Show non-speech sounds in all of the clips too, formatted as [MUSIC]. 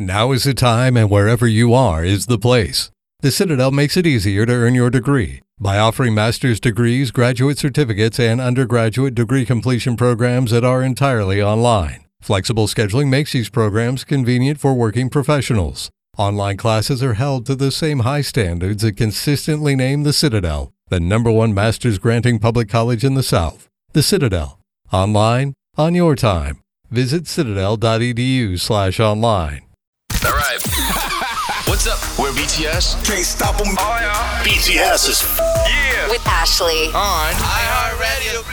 Now is the time, and wherever you are is the place. The Citadel makes it easier to earn your degree by offering master's degrees, graduate certificates, and undergraduate degree completion programs that are entirely online. Flexible scheduling makes these programs convenient for working professionals. Online classes are held to the same high standards that consistently name the Citadel the number one master's granting public college in the South. The Citadel. Online, on your time. Visit citadel.edu slash online. All right. What's up? We're BTS. Can't stop them. Oh, yeah. BTS is Yeah. with Ashley. On iHeartRadio.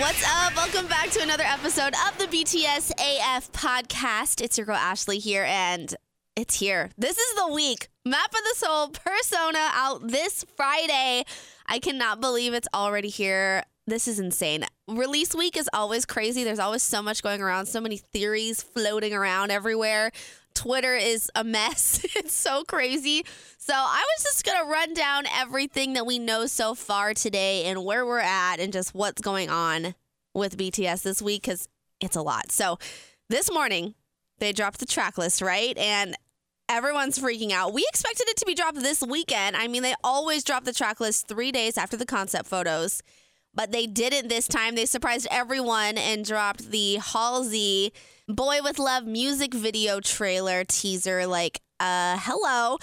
What's up? Welcome back to another episode of the BTS AF podcast. It's your girl Ashley here, and it's here. This is the week. Map of the Soul Persona out this Friday. I cannot believe it's already here. This is insane. Release week is always crazy. There's always so much going around, so many theories floating around everywhere. Twitter is a mess. [LAUGHS] it's so crazy. So, I was just going to run down everything that we know so far today and where we're at and just what's going on with BTS this week because it's a lot. So, this morning, they dropped the track list, right? And everyone's freaking out. We expected it to be dropped this weekend. I mean, they always drop the track list three days after the concept photos, but they didn't this time. They surprised everyone and dropped the Halsey Boy with Luv music video trailer teaser. Like, uh, hello.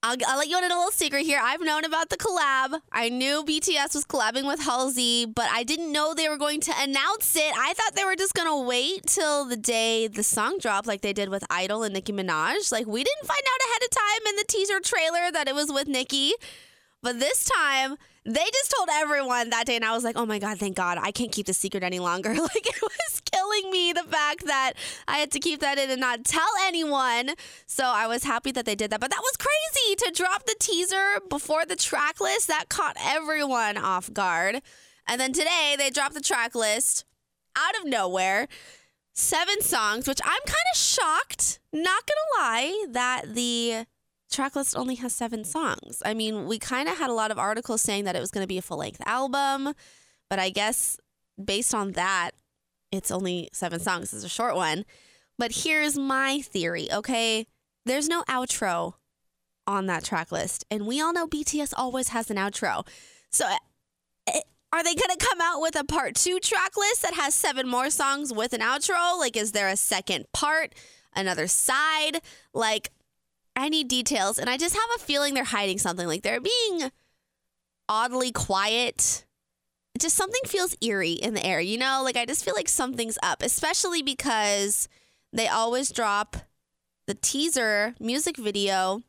I'll, I'll let you in a little secret here. I've known about the collab. I knew BTS was collabing with Halsey, but I didn't know they were going to announce it. I thought they were just going to wait till the day the song dropped, like they did with Idol and Nicki Minaj. Like, we didn't find out ahead of time in the teaser trailer that it was with Nicki. But this time, they just told everyone that day, and I was like, oh my God, thank God. I can't keep this secret any longer. [LAUGHS] Like, it was killing me the fact that I had to keep that in and not tell anyone. So I was happy that they did that. But that was crazy to drop the teaser before the track list. That caught everyone off guard. And then today, they dropped the track list out of nowhere. Seven songs, which I'm kind of shocked, not gonna lie, that the track list only has seven songs. I mean, we kind of had a lot of articles saying that it was going to be a full length album, but I guess based on that, it's only seven songs. It's a short one. But here's my theory, okay? There's no outro on that track list. And we all know BTS always has an outro. So eh, are they going to come out with a part two track list that has seven more songs with an outro? Like, is there a second part, another side? Like, Need details, and I just have a feeling they're hiding something. Like they're being oddly quiet. Just something feels eerie in the air, you know? Like I just feel like something's up, especially because they always drop the teaser music video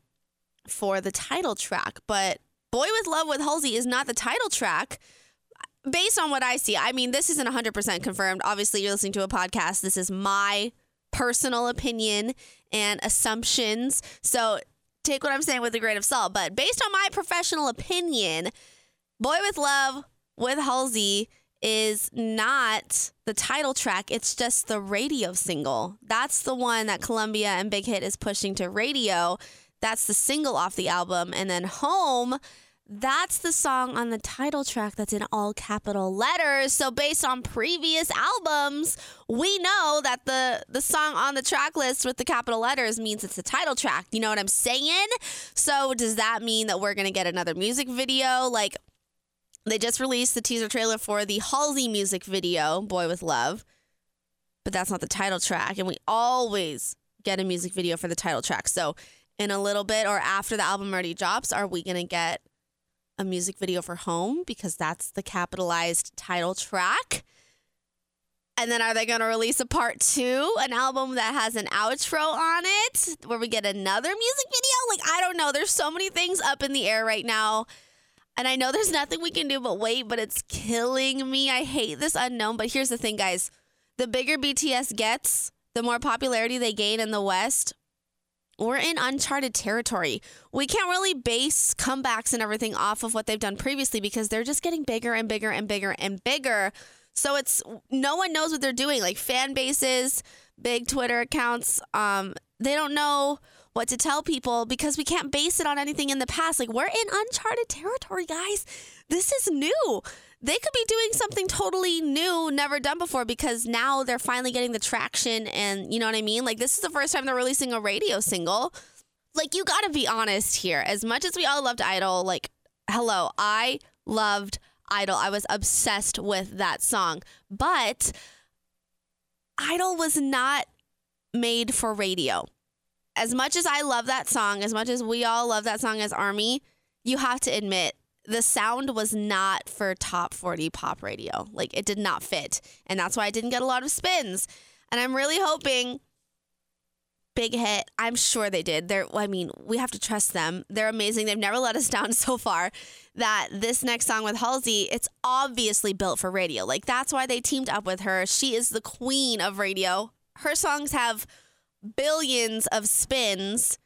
for the title track. But Boy with Luv with Halsey is not the title track. Based on what I see, I mean, this isn't 100% confirmed. Obviously, you're listening to a podcast. This is my personal opinion and assumptions. So take what I'm saying with a grain of salt. But based on my professional opinion, Boy with Luv with Halsey is not the title track. It's just the radio single. That's the one that Columbia and Big Hit is pushing to radio. That's the single off the album. And then Home that's the song on the title track that's in all capital letters. So based on previous albums, we know that the the song on the track list with the capital letters means it's the title track. You know what I'm saying? So does that mean that we're going to get another music video like they just released the teaser trailer for the Halsey music video, Boy with Luv. But that's not the title track and we always get a music video for the title track. So in a little bit or after the album already drops, are we going to get a music video for Home because that's the capitalized title track. And then are they going to release a part two, an album that has an outro on it where we get another music video? Like, I don't know. There's so many things up in the air right now. And I know there's nothing we can do but wait, but it's killing me. I hate this unknown. But here's the thing, guys the bigger BTS gets, the more popularity they gain in the West, we're in uncharted territory. We can't really base comebacks and everything off of what they've done previously because they're just getting bigger and bigger and bigger and bigger. So it's no one knows what they're doing. Like fan bases, big Twitter accounts, um, they don't know what to tell people because we can't base it on anything in the past. Like we're in uncharted territory, guys. This is new. They could be doing something totally new, never done before because now they're finally getting the traction and you know what I mean? Like this is the first time they're releasing a radio single. Like you got to be honest here. As much as we all loved Idol, like hello, I loved Idol. I was obsessed with that song. But Idol was not made for radio. As much as I love that song, as much as we all love that song as Army, you have to admit the sound was not for top 40 pop radio. Like it did not fit. And that's why I didn't get a lot of spins. And I'm really hoping big hit. I'm sure they did. They're I mean, we have to trust them. They're amazing. They've never let us [LAUGHS] down so far. That this next song with Halsey, it's obviously built for radio. Like that's why they teamed up with her. She is the queen of radio. Her songs have billions of spins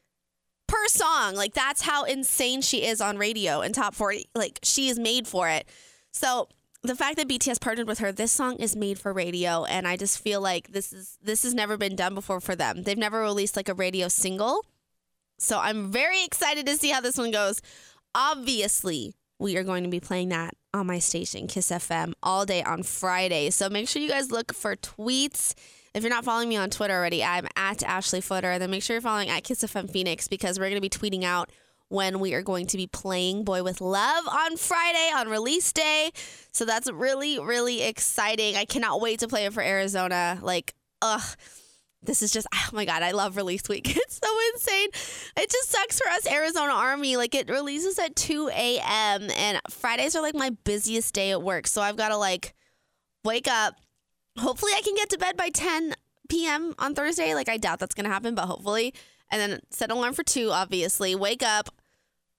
per song. Like that's how insane she is on radio and top 40. Like she is made for it. So the fact that BTS partnered with her, this song is made for radio, and I just feel like this is this has never been done before for them. They've never released like a radio single, so I'm very excited to see how this one goes. Obviously, we are going to be playing that on my station, Kiss FM, all day on Friday. So make sure you guys look for tweets. If you're not following me on Twitter already, I'm at Ashley Footer. And then make sure you're following at Kiss FM Phoenix because we're going to be tweeting out when we are going to be playing Boy with Luv on Friday on release day. So that's really, really exciting. I cannot wait to play it for Arizona. Like, ugh. This is just, [LAUGHS] oh my God, I love release week. [LAUGHS] It's so insane. It just sucks for us, Arizona Army. Like, it releases at 2 a.m., and Fridays are like my busiest day at work. So I've got to like wake up. Hopefully, I can get to bed by 10 p.m. on Thursday. Like, I doubt that's to happen, but hopefully and then set an alarm for two, obviously. Wake up,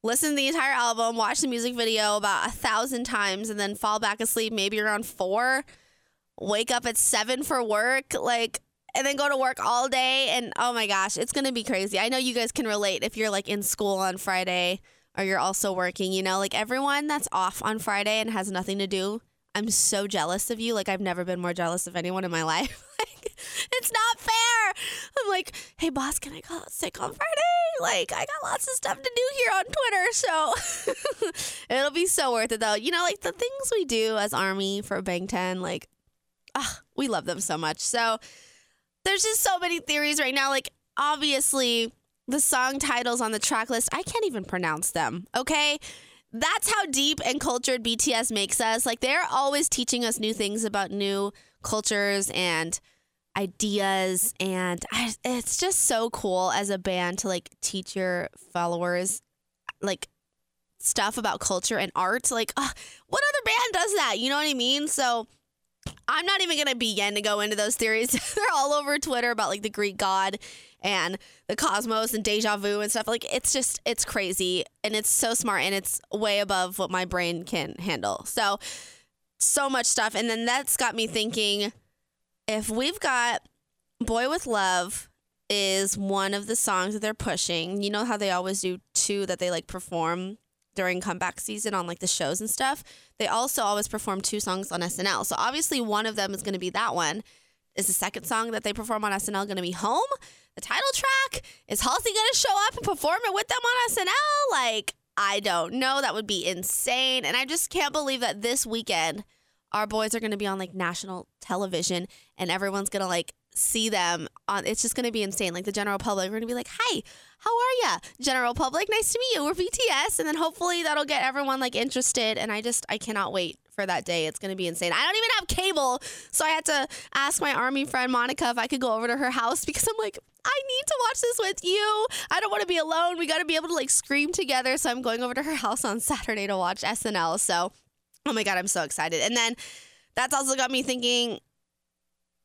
listen to the entire album, watch the music video about a thousand times, and then fall back asleep maybe around four. Wake up at seven for work, like, and then go to work all day. And oh my gosh, it's gonna be crazy. I know you guys can relate if you're like in school on Friday or you're also working, you know, like everyone that's off on Friday and has nothing to do. I'm so jealous of you. Like I've never been more jealous of anyone in my [LAUGHS] life. like it's not fair. I'm like, hey boss, can I call sick on Friday? Like I got lots of stuff to do here on Twitter, so [LAUGHS] it'll be so worth it though. You know, like the things we do as Army for Bangtan, like, ah, we love them so much. So there's just so many theories right now. Like obviously the song titles on the track list, I can't even pronounce them. Okay that's how deep and cultured BTS makes us. Like they're always teaching us new things about new cultures and ideas and I, it's just so cool as a band to like teach your followers like stuff about culture and art like uh, what other band does that you know what i mean so i'm not even gonna begin to go into those theories. [LAUGHS] They're all over twitter about like the greek god and the cosmos and deja vu and stuff. Like it's just it's crazy and it's so smart and it's way above what my brain can handle. So so much stuff. And then that's got me thinking if we've got Boy with Luv is one of the songs that they're pushing. You know how they always do two that they like perform during comeback season on like the shows and stuff. They also always perform two songs on SNL. So obviously one of them is going to be that one. Is the second song that they perform on SNL going to be Home? The title track? Is Halsey going to show up and perform it with them on SNL? Like, I don't know. That would be insane. And I just can't believe that this weekend our boys are going to be on like national television and everyone's going to like see them on it's just going to be insane. Like the general public we're going to be like hi how are ya? General public nice to meet you. We're bts and then hopefully that'll get everyone like interested. And i just i cannot wait for that day. It's going to be insane. I don't even have cable so i had to ask my army friend monica if i could go over to her house [LAUGHS] because i'm like i need to watch this with you. I don't want to be alone. We got to be able to like scream together. So i'm going over to her [LAUGHS] house on saturday to watch snl so Oh my God, I'm so excited. And then that's also got me thinking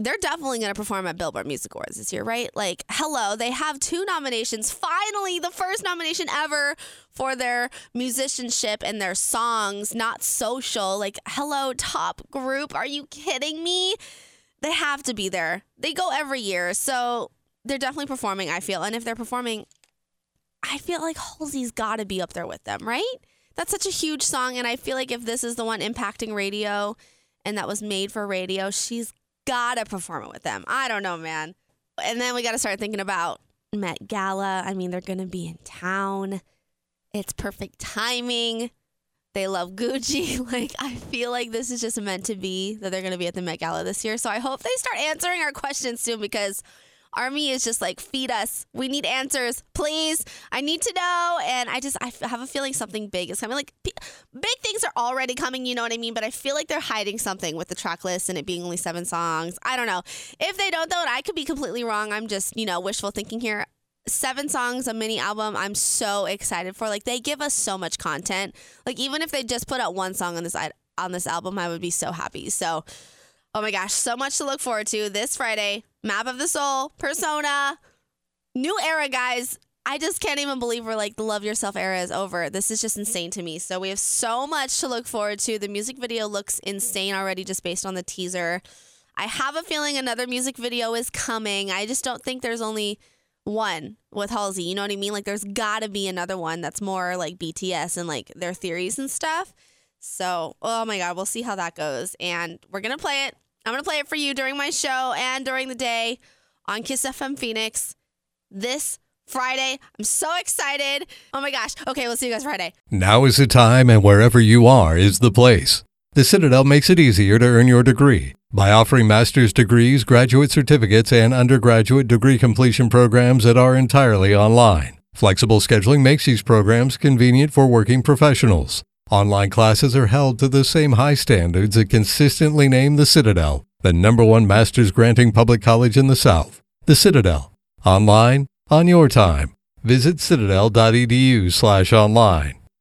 they're definitely going to perform at Billboard Music Awards this year, right? Like, hello, they have two nominations. Finally, the first nomination ever for their musicianship and their songs, not social. Like, hello, top group. Are you kidding me? They have to be there. They go every year. So they're definitely performing, I feel. And if they're performing, I feel like Halsey's got to be up there with them, right? that's such a huge song. And I feel like if this is the one impacting radio and that was made for radio, she's got to perform it with them. I don't know, man. And then we got to start thinking about Met Gala. I mean, they're to be in town. It's perfect timing. They love Gucci. [LAUGHS] Like, I feel like this is just meant to be that they're to be at the Met Gala this year. So I hope they start answering our questions soon because Army is just like, feed us. We need answers, please. I need to know. And I just, I have a feeling something big is coming. Like, big things are already coming, you know what I mean? But I feel like they're hiding something with the track list and it being only seven songs. I don't know. If they don't, though, I could be completely wrong. I'm just, you know, wishful thinking here. Seven songs, a mini album. I'm so excited for. Like, they give us so much content. Like, even if they just put out one song on this on this album, I would be so happy. So, Oh my gosh, so much to look forward to this Friday. Map of the Soul, Persona, new era, guys. I just can't even believe we're like the Love Yourself era is over. This is just insane to me. So we have so much to look forward to. The music video looks insane already just based on the teaser. I have a feeling another music video is coming. I just don't think there's only one with Halsey. You know what I mean? Like there's got to be another one that's more like BTS and like their theories and stuff. So, oh my God, we'll see how that goes. And we're going to play it. I'm going to play it for you during my show and during the day on Kiss FM Phoenix this Friday. I'm so excited. Oh my gosh. Okay, we'll see you guys Friday. Now is the time, and wherever you are is the place. The Citadel makes it easier to earn your degree by offering master's degrees, graduate certificates, and undergraduate degree completion programs that are entirely online. Flexible scheduling makes these programs convenient for working professionals. Online classes are held to the same high standards that consistently name the Citadel the number one master's granting public college in the South. The Citadel. Online, on your time. Visit citadel.edu slash online.